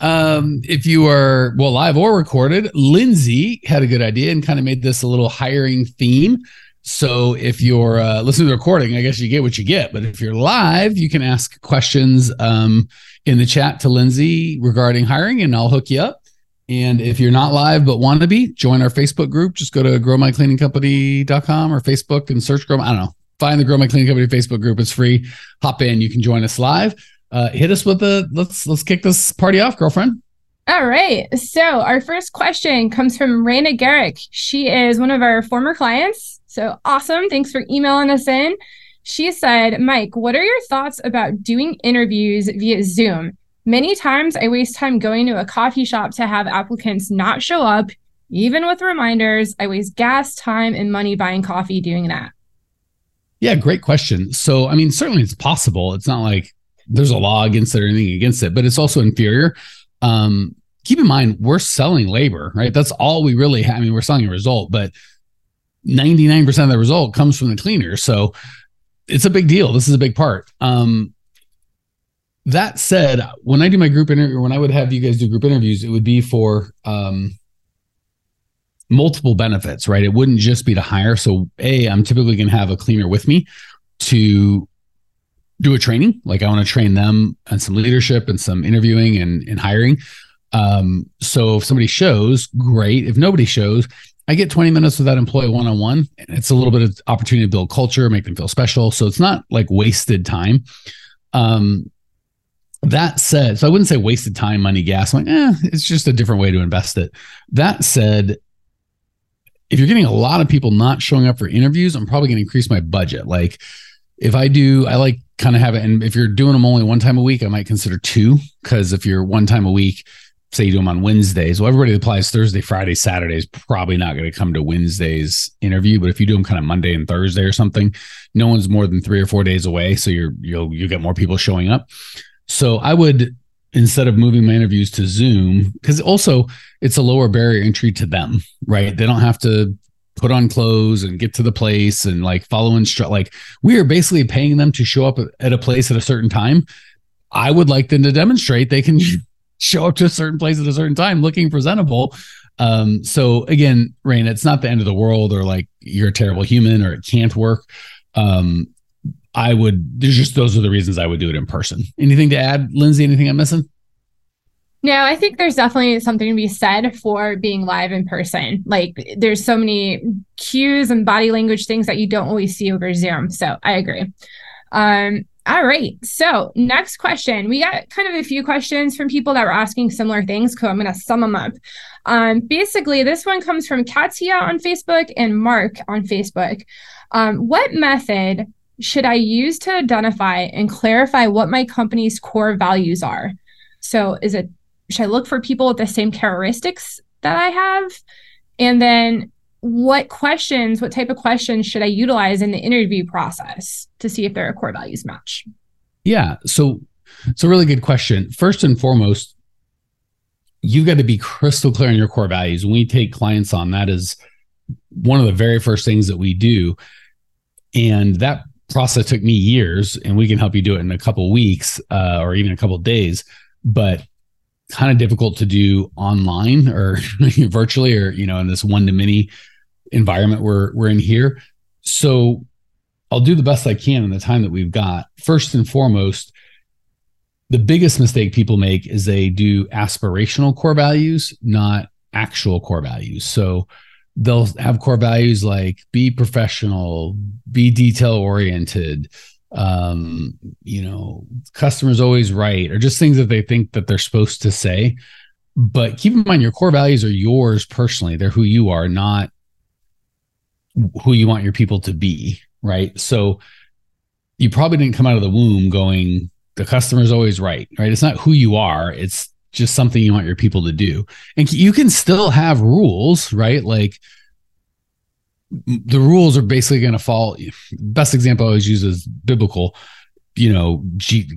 Um, if you are well live or recorded, Lindsay had a good idea and kind of made this a little hiring theme. So if you're uh, listening to the recording, I guess you get what you get. But if you're live, you can ask questions um, in the chat to Lindsay regarding hiring, and I'll hook you up. And if you're not live but want to be, join our Facebook group. Just go to growmycleaningcompany.com or Facebook and search Grow. I don't know. Find the Grow My Cleaning Company Facebook group. It's free. Hop in. You can join us live uh, hit us with the let's let's kick this party off, girlfriend. All right. So our first question comes from Raina Garrick. She is one of our former clients. So awesome. Thanks for emailing us in. She said, Mike, what are your thoughts about doing interviews via Zoom? Many times I waste time going to a coffee shop to have applicants not show up. Even with reminders, I waste gas, time, and money buying coffee doing that. Yeah, great question. So, I mean, certainly it's possible. It's not like there's a law against it or anything against it, but it's also inferior. Um, keep in mind, we're selling labor, right? That's all we really have. I mean, we're selling a result, but 99% of the result comes from the cleaner. So it's a big deal. This is a big part. Um, that said, when I do my group interview, when I would have you guys do group interviews, it would be for um, multiple benefits, right? It wouldn't just be to hire. So, A, I'm typically going to have a cleaner with me to do a training. Like I want to train them and some leadership and some interviewing and, and hiring. Um, so if somebody shows, great. If nobody shows, I get 20 minutes with that employee one on one. It's a little bit of opportunity to build culture, make them feel special. So it's not like wasted time. Um, that said, so I wouldn't say wasted time, money, gas. I'm like, eh, it's just a different way to invest it. That said, if you're getting a lot of people not showing up for interviews, I'm probably going to increase my budget. Like if I do, I like kind of have it. And if you're doing them only one time a week, I might consider two because if you're one time a week, say you do them on Wednesdays, well, everybody applies Thursday, Friday, Saturday is probably not going to come to Wednesday's interview. But if you do them kind of Monday and Thursday or something, no one's more than three or four days away, so you're you'll you get more people showing up. So I would instead of moving my interviews to Zoom because also it's a lower barrier entry to them, right? They don't have to put on clothes and get to the place and like follow instru like we are basically paying them to show up at a place at a certain time. I would like them to demonstrate they can show up to a certain place at a certain time looking presentable. Um so again rain it's not the end of the world or like you're a terrible human or it can't work. Um i would there's just those are the reasons i would do it in person. Anything to add lindsay? Anything i'm missing no, I think there's definitely something to be said for being live in person. Like there's so many cues and body language things that you don't always see over Zoom. So I agree. Um, all right. So next question. We got kind of a few questions from people that were asking similar things. So I'm going to sum them up. Um, basically, this one comes from Katia on Facebook and Mark on Facebook. Um, what method should I use to identify and clarify what my company's core values are? So is it should I look for people with the same characteristics that I have? And then what questions, what type of questions should I utilize in the interview process to see if their core values match? Yeah. So it's a really good question. First and foremost, you've got to be crystal clear on your core values. When we take clients on, that is one of the very first things that we do. And that process took me years, and we can help you do it in a couple weeks uh, or even a couple days. But kind of difficult to do online or virtually or you know in this one to many environment we're we're in here. So i'll do the best i can in the time that we've got. First and foremost the biggest mistake people make is they do aspirational core values not actual core values. So they'll have core values like be professional be detail oriented um you know customers always right or just things that they think that they're supposed to say. But keep in mind your core values are yours personally. They're who you are not who you want your people to be right? So you probably didn't come out of the womb going the customer's always right right? It's not who you are. It's just something you want your people to do. And you can still have rules, right? Like the rules are basically going to fall. Best example I always use is biblical. You know,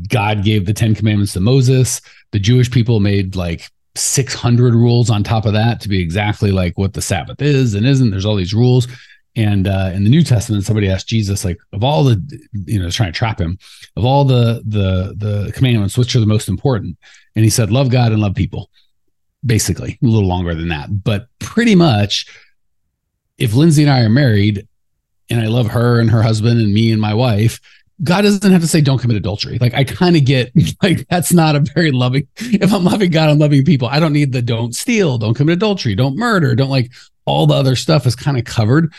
God gave the Ten Commandments to Moses. The Jewish people made like 600 rules on top of that to be exactly like what the Sabbath is and isn't. There's all these rules. And uh, in the New Testament, somebody asked Jesus, like, of all the, you know, trying to trap him, of all the the the commandments, which are the most important? And he said, love God and love people. Basically, a little longer than that, but pretty much, if Lindsay and I are married, and I love her and her husband and me and my wife, God doesn't have to say don't commit adultery. Like I kind of get like that's not a very loving. If I'm loving God, I'm loving people. I don't need the don't steal, don't commit adultery, don't murder, don't like all the other stuff is kind of covered.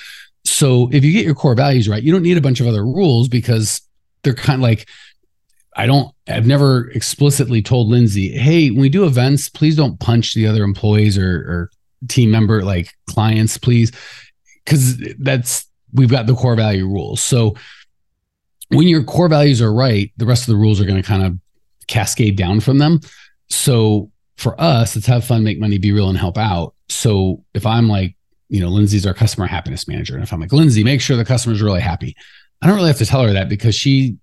So if you get your core values right, you don't need a bunch of other rules because they're kind of like I don't I've never explicitly told Lindsay, hey, when we do events, please don't punch the other employees or, or team member like clients, please. Cause that's we've got the core value rules. So when your core values are right, the rest of the rules are going to kind of cascade down from them. So for us, let's have fun, make money, be real, and help out. So if I'm like, you know, Lindsay's our customer happiness manager. And if I'm like, Lindsay, make sure the customer's really happy. I don't really have to tell her that because she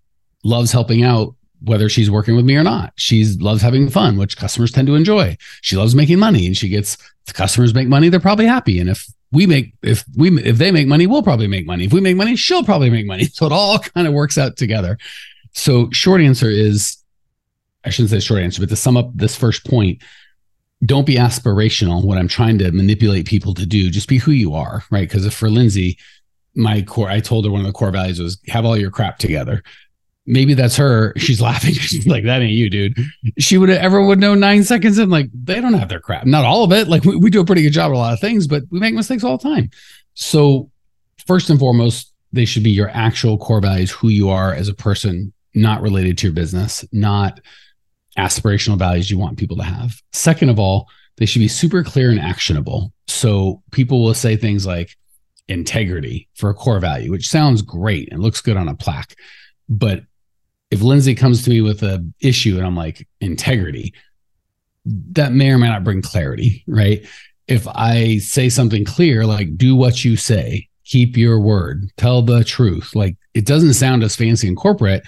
loves helping out whether she's working with me or not. She loves having fun, which customers tend to enjoy. She loves making money and she gets if customers make money, they're probably happy. And if we make if we if they make money, we'll probably make money. If we make money, she'll probably make money. So it all kind of works out together. So short answer is I shouldn't say short answer, but to sum up this first point, don't be aspirational What I'm trying to manipulate people to do. Just be who you are, right? Because for Lindsay, my core, I told her one of the core values was have all your crap together maybe that's her. She's laughing. She's like, that ain't you, dude. She would have ever would know nine seconds in, like, they don't have their crap. Not all of it. Like we, we do a pretty good job at a lot of things, but we make mistakes all the time. So first and foremost, they should be your actual core values, who you are as a person, not related to your business, not aspirational values you want people to have. Second of all, they should be super clear and actionable. So people will say things like integrity for a core value, which sounds great and looks good on a plaque. But if Lindsay comes to me with a issue and I'm like integrity, that may or may not bring clarity, right? If I say something clear, like do what you say, keep your word, tell the truth, like it doesn't sound as fancy and corporate,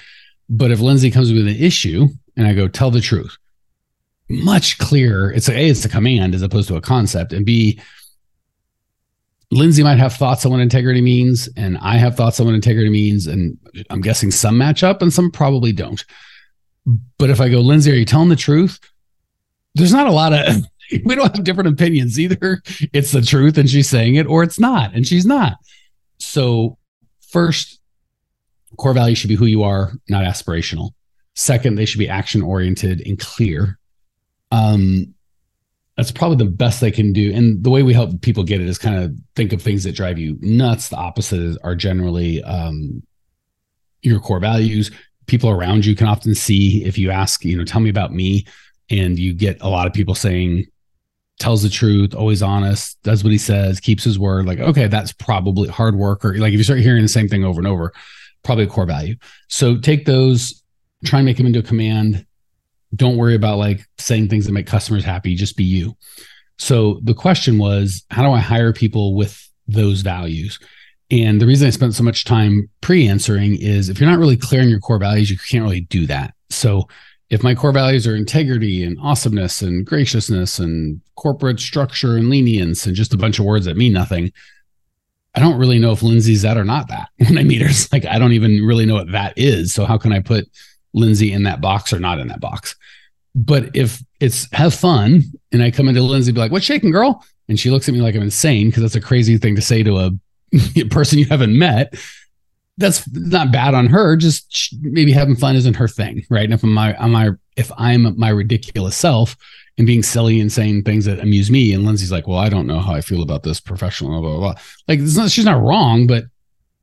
but if Lindsay comes with an issue and I go tell the truth, much clearer. It's a, a it's a command as opposed to a concept, and B, Lindsay might have thoughts on what integrity means, and I have thoughts on what integrity means, and I'm guessing some match up and some probably don't. But if I go, Lindsay, are you telling the truth? There's not a lot of we don't have different opinions either. It's the truth and she's saying it, or it's not and she's not. So, first, core values should be who you are, not aspirational. Second, they should be action oriented and clear. Um, that's probably the best they can do. And the way we help people get it is kind of think of things that drive you nuts. The opposite are generally um, your core values. People around you can often see if you ask, you know, tell me about me, and you get a lot of people saying, tells the truth, always honest, does what he says, keeps his word. Like, okay, that's probably hard work. Or like if you start hearing the same thing over and over, probably a core value. So take those, try and make them into a command don't worry about like saying things that make customers happy just be you so the question was how do i hire people with those values and the reason i spent so much time pre-answering is if you're not really clear on your core values you can't really do that so if my core values are integrity and awesomeness and graciousness and corporate structure and lenience and just a bunch of words that mean nothing I don't really know if Lindsay's that or not that when I meet her. It's like I don't even really know what that is. So how can I put Lindsay in that box or not in that box. But if it's have fun and I come into Lindsay be like, what's shaking, girl? And she looks at me like I'm insane because that's a crazy thing to say to a person you haven't met. That's not bad on her. Just maybe having fun isn't her thing, right? And if I'm my, am I, if I'm my ridiculous self and being silly and saying things that amuse me, and Lindsay's like, well, I don't know how I feel about this professional, blah blah blah. Like, it's not, she's not wrong, but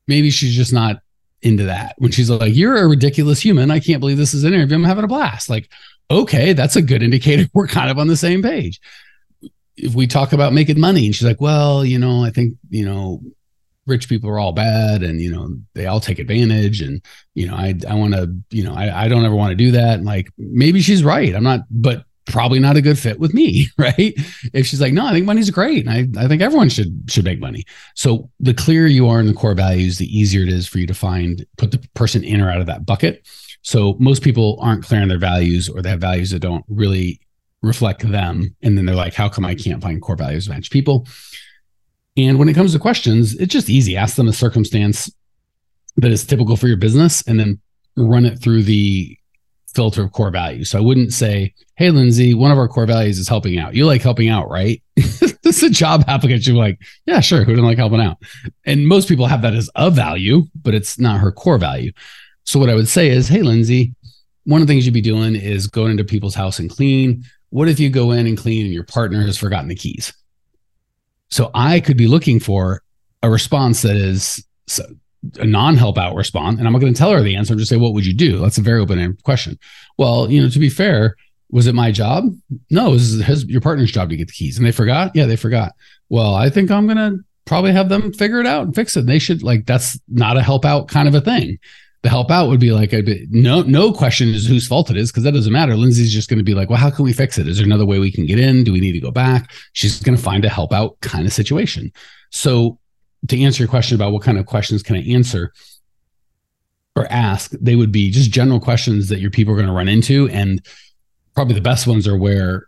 maybe she's just not into that when she's like, You're a ridiculous human. I can't believe this is an interview. I'm having a blast. Like, okay, that's a good indicator we're kind of on the same page. If we talk about making money and she's like, Well, you know, I think, you know, rich people are all bad and you know they all take advantage and you know i i want to you know I, I don't ever want to do that and like maybe she's right i'm not but probably not a good fit with me, right? If she's like, no, I think money's great. I, I think everyone should should make money. So the clearer you are in the core values, the easier it is for you to find put the person in or out of that bucket. So most people aren't clear on their values or they have values that don't really reflect them. And then they're like, how come I can't find core values match people? And when it comes to questions, it's just easy. Ask them a circumstance that is typical for your business and then run it through the filter of core values. So I wouldn't say, Hey, Lindsay, one of our core values is helping out. You like helping out, right? this is a job applicant. You're like, yeah, sure. Who doesn't like helping out? And most people have that as a value, but it's not her core value. So what I would say is, Hey, Lindsay, one of the things you'd be doing is going into people's house and clean. What if you go in and clean and your partner has forgotten the keys? So I could be looking for a response that is a non-help out response, and I'm not going to tell her the answer. I'm just say, "What would you do?" That's a very open-ended question. Well, you know, to be fair, was it my job? No, it was his, your partner's job to get the keys, and they forgot. Yeah, they forgot. Well, I think I'm going to probably have them figure it out and fix it. They should like that's not a help out kind of a thing. The help out would be like a bit, no no question is whose fault it is because that doesn't matter. Lindsay's just going to be like, well, how can we fix it? Is there another way we can get in? Do we need to go back? She's going to find a help out kind of situation. So to answer your question about what kind of questions can I answer or ask, they would be just general questions that your people are going to run into. And probably the best ones are where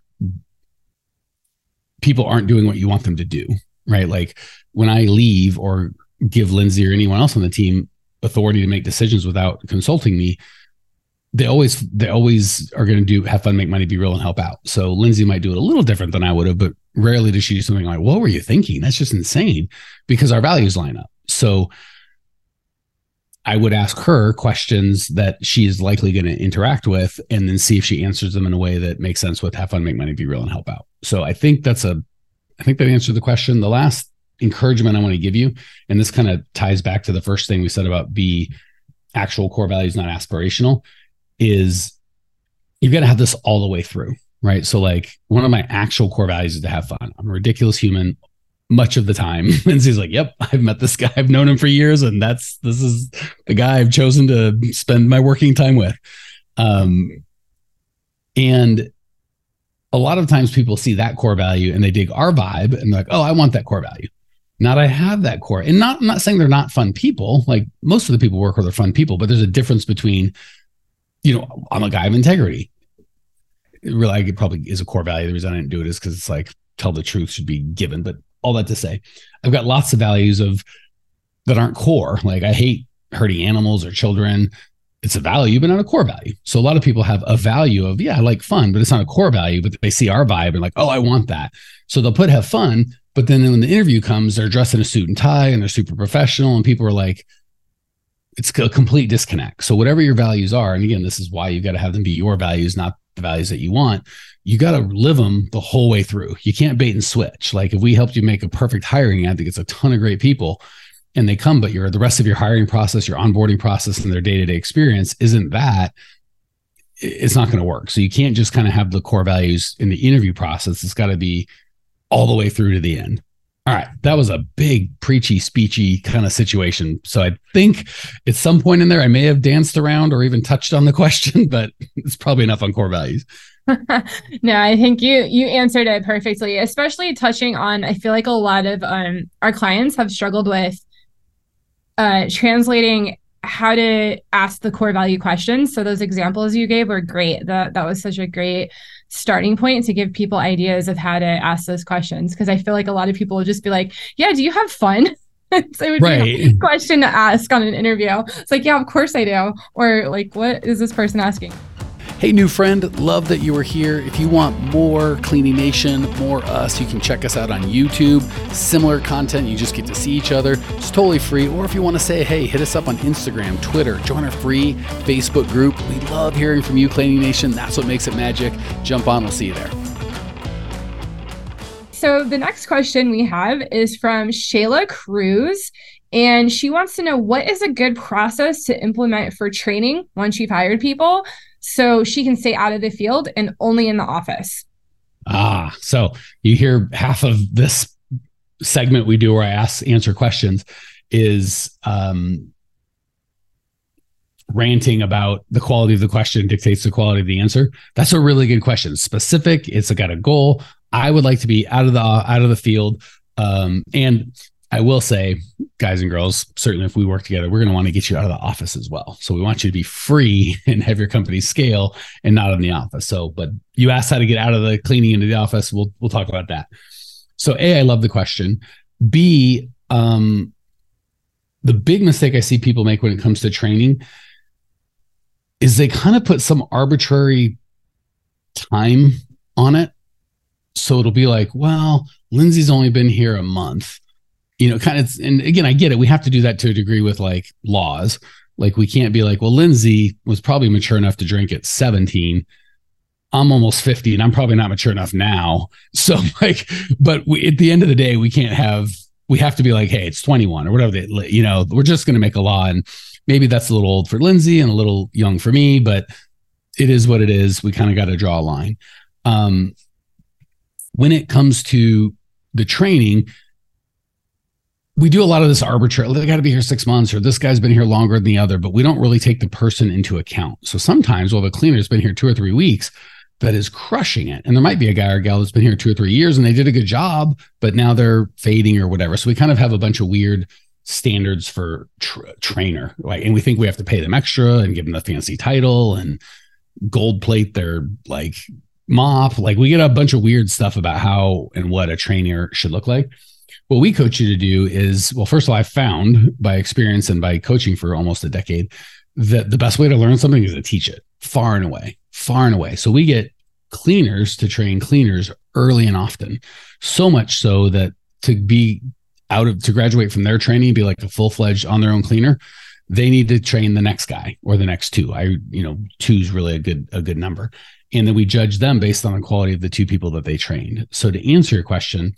people aren't doing what you want them to do, right? Like when I leave or give Lindsay or anyone else on the team authority to make decisions without consulting me, they always they always are going to do have fun, make money, be real, and help out. So Lindsay might do it a little different than I would have, but rarely does she do something like, "What were you thinking?" That's just insane because our values line up. So I would ask her questions that she's likely going to interact with, and then see if she answers them in a way that makes sense with have fun, make money, be real, and help out. So I think that's a, I think that answered the question. The last encouragement I want to give you, and this kind of ties back to the first thing we said about be actual core values, not aspirational is you've got to have this all the way through, right? So, like, one of my actual core values is to have fun. I'm a ridiculous human much of the time. And he's like, Yep, I've met this guy. I've known him for years. And that's this is the guy I've chosen to spend my working time with. Um, and a lot of times people see that core value and they dig our vibe and they're like, Oh, I want that core value. Not I have that core. And not I'm not saying they're not fun people. Like most of the people work with are fun people, but there's a difference between you know, I'm a guy of integrity. really, it probably is a core value. The reason I didn't do it is because it's like tell the truth should be given. But all that to say, I've got lots of values of that aren't core. Like I hate hurting animals or children. It's a value, but not a core value. So a lot of people have a value of, yeah, I like fun, but it's not a core value, but they see our vibe and like, oh, I want that. So they'll put have fun, but then when the interview comes, they're dressed in a suit and tie and they're super professional. And people are like, it's a complete disconnect. So whatever your values are, and again, this is why you've got to have them be your values, not the values that you want. You got to live them the whole way through. You can't bait and switch. Like if we helped you make a perfect hiring ad that gets a ton of great people and they come, but your the rest of your hiring process, your onboarding process, and their day-to-day experience isn't that, it's not going to work. So you can't just kind of have the core values in the interview process. It's got to be all the way through to the end. All right, that was a big preachy, speechy kind of situation. So I think at some point in there, I may have danced around or even touched on the question, but it's probably enough on core values. no, I think you you answered it perfectly, especially touching on. I feel like a lot of um, our clients have struggled with uh, translating how to ask the core value questions. So those examples you gave were great. That that was such a great starting point to give people ideas of how to ask those questions. Because I feel like a lot of people will just be like, "Yeah, do you have fun?" so it would right. be a question to ask on an interview. It's like, "Yeah, of course I do," or like, "What is this person asking?" Hey, new friend, love that you are here. If you want more Cleaning Nation, more us, you can check us out on YouTube. Similar content, you just get to see each other. It's totally free. Or if you want to say, hey, hit us up on Instagram, Twitter, join our free Facebook group. We love hearing from you, Cleaning Nation. That's what makes it magic. Jump on, we'll see you there. So the next question we have is from Shayla Cruz. And she wants to know what is a good process to implement for training once you've hired people so she can stay out of the field and only in the office. Ah, so you hear half of this segment we do where I ask answer questions is um, ranting about the quality of the question dictates the quality of the answer. That's a really good question. Specific, it's got a goal. I would like to be out of the out of the field. Um, and I will say, guys and girls, certainly if we work together, we're going to want to get you out of the office as well. So we want you to be free and have your company scale and not in the office. So, but you asked how to get out of the cleaning into the office. We'll we'll talk about that. So, a, I love the question. B, um, the big mistake I see people make when it comes to training is they kind of put some arbitrary time on it. So it'll be like, well, Lindsay's only been here a month. You know, kind of, and again, I get it. We have to do that to a degree with like laws. Like we can't be like, well, Lindsay was probably mature enough to drink at 17. I'm almost 50 and I'm probably not mature enough now. So like, but we, at the end of the day, we can't have, we have to be like, hey, it's 21 or whatever they, you know, we're just going to make a law and maybe that's a little old for Lindsay and a little young for me, but it is what it is. We kind of got to draw a line. Um, when it comes to the training, we do a lot of this arbitrary. They got to be here six months, or this guy's been here longer than the other, but we don't really take the person into account. So sometimes, well, the cleaner's been here two or three weeks that is crushing it, and there might be a guy or gal that's been here two or three years and they did a good job, but now they're fading or whatever. So we kind of have a bunch of weird standards for tra- trainer, like, and we think we have to pay them extra and give them the fancy title and gold plate their like mop. Like we get a bunch of weird stuff about how and what a trainer should look like. What we coach you to do is, well, first of all, I found by experience and by coaching for almost a decade that the best way to learn something is to teach it far and away, far and away. So we get cleaners to train cleaners early and often, so much so that to be out of to graduate from their training, be like a full fledged on their own cleaner, they need to train the next guy or the next two. I, you know, two is really a good a good number, and then we judge them based on the quality of the two people that they trained. So to answer your question,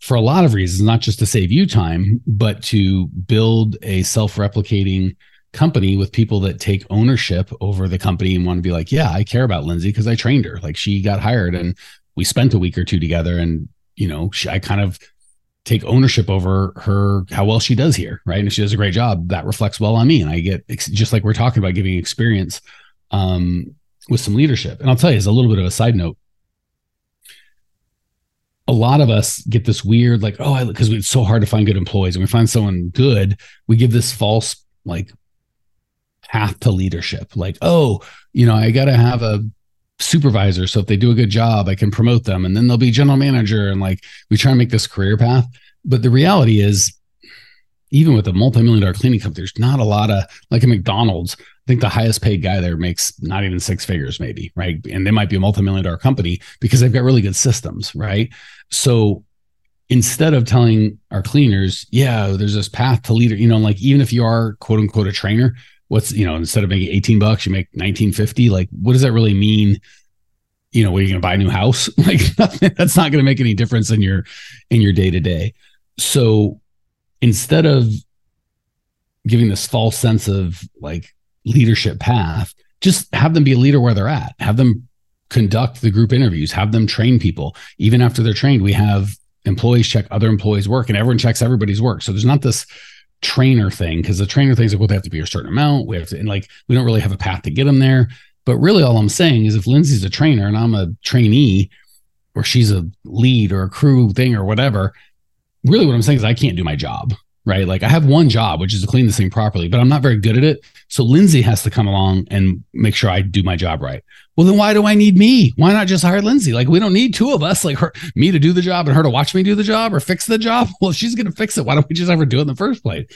for a lot of reasons, not just to save you time, but to build a self replicating company with people that take ownership over the company and want to be like, yeah, I care about Lindsay because I trained her. Like she got hired and we spent a week or two together and you know, she, I kind of take ownership over her how well she does here right and if she does a great job that reflects well on me and i get just like we're talking about giving experience um, with some leadership and i'll tell you as a little bit of a side note a lot of us get this weird like oh because it's so hard to find good employees and we find someone good we give this false like path to leadership like oh you know i got to have a supervisor. So if they do a good job, I can promote them and then they'll be general manager. And like we try to make this career path. But the reality is, even with a multi-million dollar cleaning company, there's not a lot of like a McDonald's. I think the highest paid guy there makes not even six figures, maybe, right? And they might be a multi-million dollar company because they've got really good systems, right? So instead of telling our cleaners, yeah, there's this path to leader, you know, like even if you are quote unquote a trainer, what's you know instead of making 18 bucks you make 1950 like what does that really mean you know, where are you're going to buy a new house. Like that's not going to make any difference in your in your day to day. So instead of giving this false sense of like leadership path, just have them be a leader where they're at. Have them conduct the group interviews. Have them train people. Even after they're trained, we have employees check other employees' work, and everyone checks everybody's work. So there's not this trainer thing because the trainer things like well they have to be a certain amount we have to and like we don't really have a path to get them there but really all i'm saying is if lindsay's a trainer and i'm a trainee or she's a lead or a crew thing or whatever really what i'm saying is i can't do my job right? Like i have one job which is to clean this thing properly but i'm not very good at it. So lindsay has to come along and make sure i do my job right. Well then why do i need me? Why not just hire lindsay? Like we don't need two of us like her me to do the job and her to watch me do the job or fix the job? Well if she's going to fix it. Why don't we just ever do it in the first place?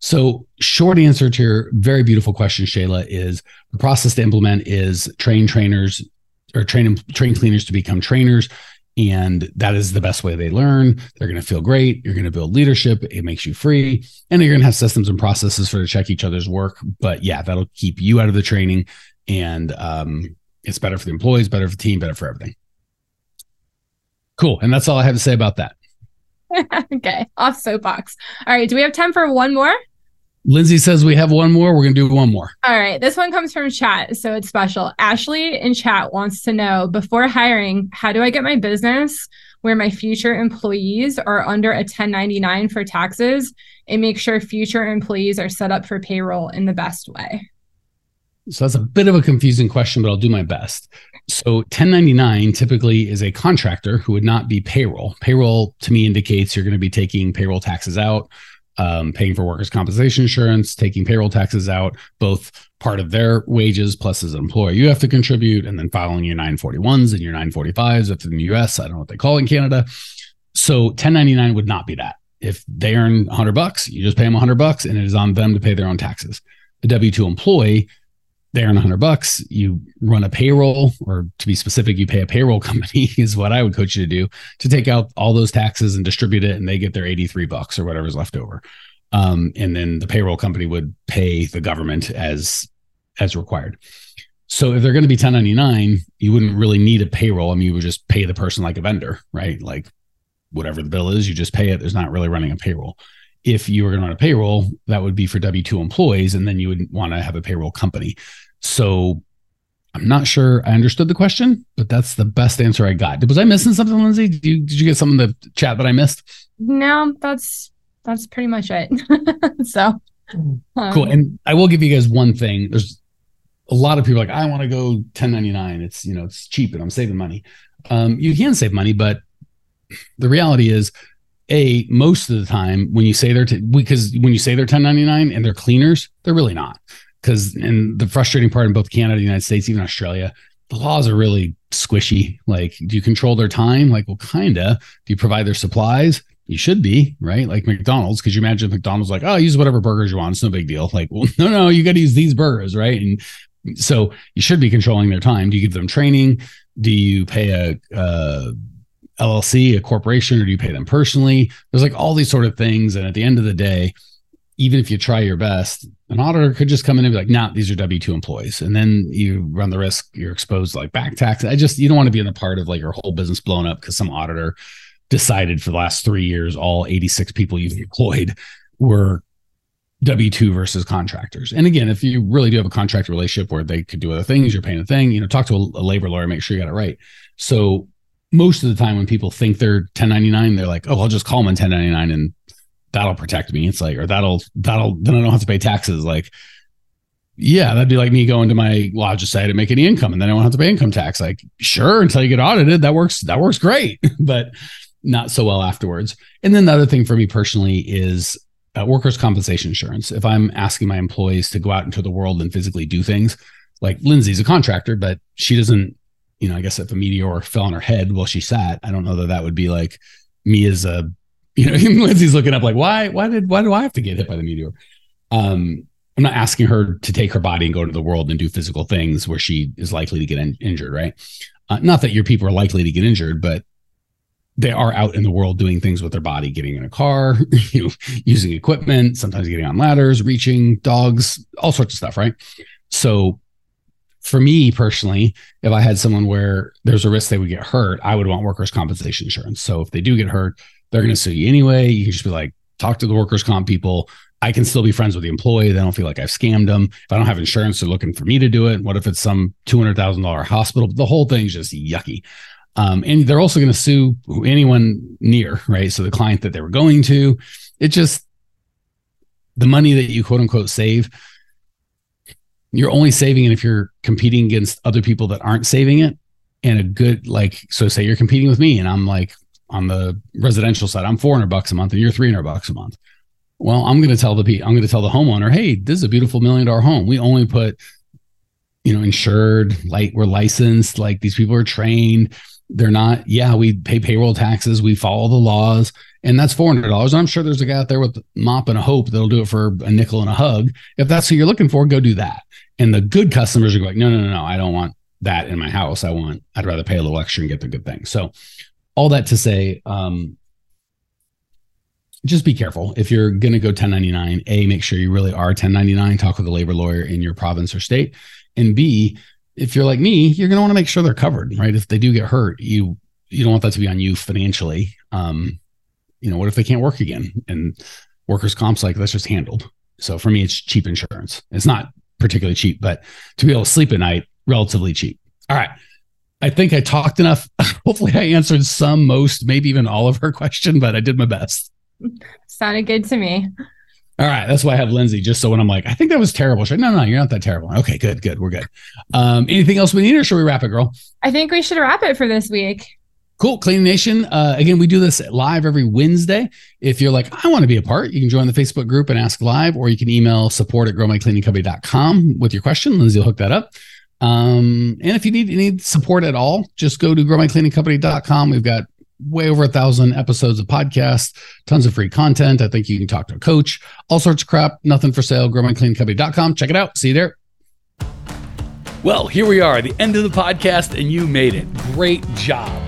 So short answer to your very beautiful question shayla is the process to implement is train trainers or train train cleaners to become trainers and that is the best way they learn they're going to feel great you're going to build leadership it makes you free and you're going to have systems and processes for to check each other's work but yeah that'll keep you out of the training and um, it's better for the employees, better for the team, better for everything. Cool. And that's all I have to say about that. okay. Off soapbox. All right. Do we have time for one more? Lindsay says we have one more. We're going to do one more. All right. This one comes from chat. So it's special. Ashley in chat wants to know before hiring, how do I get my business where my future employees are under a 1099 for taxes and make sure future employees are set up for payroll in the best way? So that's a bit of a confusing question, but I'll do my best. So 1099 typically is a contractor who would not be payroll. Payroll to me indicates you're going to be taking payroll taxes out, um, paying for workers' compensation insurance, taking payroll taxes out, both part of their wages plus as an employer you have to contribute, and then filing your 941s and your 945s if in the US. I don't know what they call it in Canada. So 1099 would not be that. If they earn 100 bucks, you just pay them 100 bucks, and it is on them to pay their own taxes. A W 2 employee they earn 100 bucks you run a payroll or to be specific you pay a payroll company is what i would coach you to do to take out all those taxes and distribute it and they get their 83 bucks or whatever's left over. Um, and then the payroll company would pay the government as as required. So if they're going to be 1099 you wouldn't really need a payroll. I mean you would just pay the person like a vendor right? Like whatever the bill is you just pay it. There's not really running a payroll if you were going to run a payroll, that would be for W 2 employees, and then you would want to have a payroll company. So I'm not sure I understood the question, but that's the best answer I got. Was I missing something, Lindsay? Did you, did you get something in the chat that I missed? No, that's that's pretty much it. so um, cool. And I will give you guys one thing. There's a lot of people like, I want to go 1099. It's you know, it's cheap and I'm saving money. Um, you can save money, but the reality is a most of the time when you say they're t- because when you say they're 1099 and they're cleaners they're really not. Because and the frustrating part in both canada the united states even australia the laws are really squishy. Like do you control their time? Like well kinda. Do you provide their supplies? You should be right? Like mcdonald's because you imagine mcdonald's like oh use whatever burgers you want it's no big deal. Like well no no you got to use these burgers right? And so you should be controlling their time. Do you give them training? Do you pay a uh, LLC, a corporation, or do you pay them personally? There's like all these sort of things. And at the end of the day, even if you try your best, an auditor could just come in and be like, nah, these are W 2 employees. And then you run the risk you're exposed to like back tax. I just, you don't want to be in the part of like your whole business blown up because some auditor decided for the last three years, all 86 people you've employed were W 2 versus contractors. And again, if you really do have a contract relationship where they could do other things, you're paying a thing, you know, talk to a labor lawyer, make sure you got it right. So most of the time when people think they're 1099 they're like oh i'll just call them 1099 and that'll protect me. It's like or that'll that'll then i don't have to pay taxes. Like yeah that'd be like me going to my well i'll just say i didn't make any income and then i won't have to pay income tax. Like sure until you get audited that works that works great but not so well afterwards. And then the other thing for me personally is uh, workers compensation insurance. If i'm asking my employees to go out into the world and physically do things like lindsay's a contractor but she doesn't you know, I guess if a meteor fell on her head while she sat, I don't know that that would be like me as a, you know, Lindsay's looking up like, why, why did, why do I have to get hit by the meteor? Um, I'm not asking her to take her body and go to the world and do physical things where she is likely to get in- injured, right? Uh, not that your people are likely to get injured, but they are out in the world doing things with their body, getting in a car, you know, using equipment, sometimes getting on ladders, reaching dogs, all sorts of stuff, right? So for me personally, if I had someone where there's a risk they would get hurt, I would want workers' compensation insurance. So if they do get hurt, they're going to sue you anyway. You can just be like, talk to the workers' comp people. I can still be friends with the employee. They don't feel like I've scammed them. If I don't have insurance, they're looking for me to do it. What if it's some $200,000 hospital? The whole thing's just yucky. Um, and they're also going to sue anyone near, right? So the client that they were going to, it just, the money that you quote unquote save you're only saving it if you're competing against other people that aren't saving it. And a good like so say you're competing with me and i'm like on the residential side i'm 400 bucks a month and you're 300 bucks a month. Well i'm going to tell the i'm going to tell the homeowner hey this is a beautiful million dollar home. We only put you know insured like we're licensed like these people are trained. They're not yeah we pay payroll taxes. We follow the laws. And that's $400 i'm sure there's a guy out there with mop and a hope that'll do it for a nickel and a hug. If that's who you're looking for go do that and the good customers are going, no, no, no, no, I don't want that in my house. I want, I'd rather pay a little extra and get the good thing. So, all that to say, um, just be careful if you're going to go 1099. A, make sure you really are 1099. Talk with a labor lawyer in your province or state. And B, if you're like me, you're going to want to make sure they're covered, right? If they do get hurt, you you don't want that to be on you financially. Um, you know, what if they can't work again? And workers' comp's like that's just handled. So for me, it's cheap insurance. It's not particularly cheap, but to be able to sleep at night, relatively cheap. All right. I think I talked enough. Hopefully, I answered some, most, maybe even all of her question, but I did my best. Sounded good to me. All right. That's why I have Lindsay, just so when I'm like, I think that was terrible. She's like, no, no, you're not that terrible. Okay, good, good. We're good. Um, anything else we need, or should we wrap it, girl? I think we should wrap it for this week. Cool. Clean Nation. Uh, again, we do this live every Wednesday. If you're like, I want to be a part, you can join the Facebook group and ask live, or you can email support at growmycleaningcompany.com with your question. Lindsay will hook that up. Um, and if you need any support at all, just go to growmycleaningcompany.com. We've got way over a thousand episodes of podcasts, tons of free content. I think you can talk to a coach, all sorts of crap, nothing for sale. Growmycleaningcompany.com. Check it out. See you there. Well, here we are, the end of the podcast, and you made it. Great job.